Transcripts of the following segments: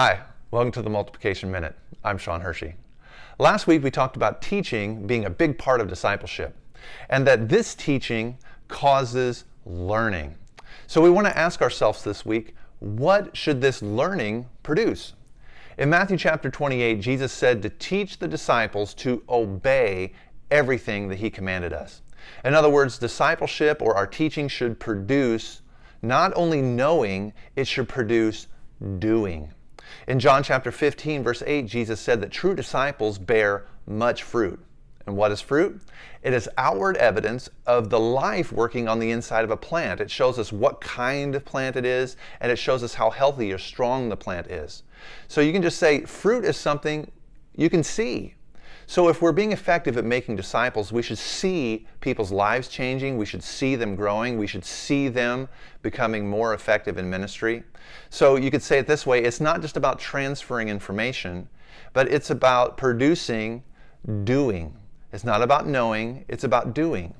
Hi, welcome to the Multiplication Minute. I'm Sean Hershey. Last week we talked about teaching being a big part of discipleship and that this teaching causes learning. So we want to ask ourselves this week what should this learning produce? In Matthew chapter 28, Jesus said to teach the disciples to obey everything that he commanded us. In other words, discipleship or our teaching should produce not only knowing, it should produce doing. In John chapter 15, verse 8, Jesus said that true disciples bear much fruit. And what is fruit? It is outward evidence of the life working on the inside of a plant. It shows us what kind of plant it is, and it shows us how healthy or strong the plant is. So you can just say fruit is something you can see. So, if we're being effective at making disciples, we should see people's lives changing. We should see them growing. We should see them becoming more effective in ministry. So, you could say it this way it's not just about transferring information, but it's about producing doing. It's not about knowing, it's about doing.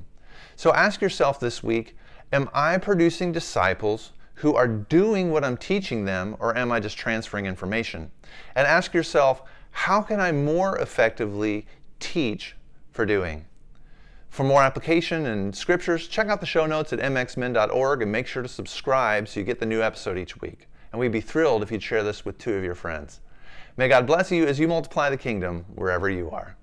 So, ask yourself this week Am I producing disciples who are doing what I'm teaching them, or am I just transferring information? And ask yourself, how can I more effectively teach for doing? For more application and scriptures, check out the show notes at mxmen.org and make sure to subscribe so you get the new episode each week. And we'd be thrilled if you'd share this with two of your friends. May God bless you as you multiply the kingdom wherever you are.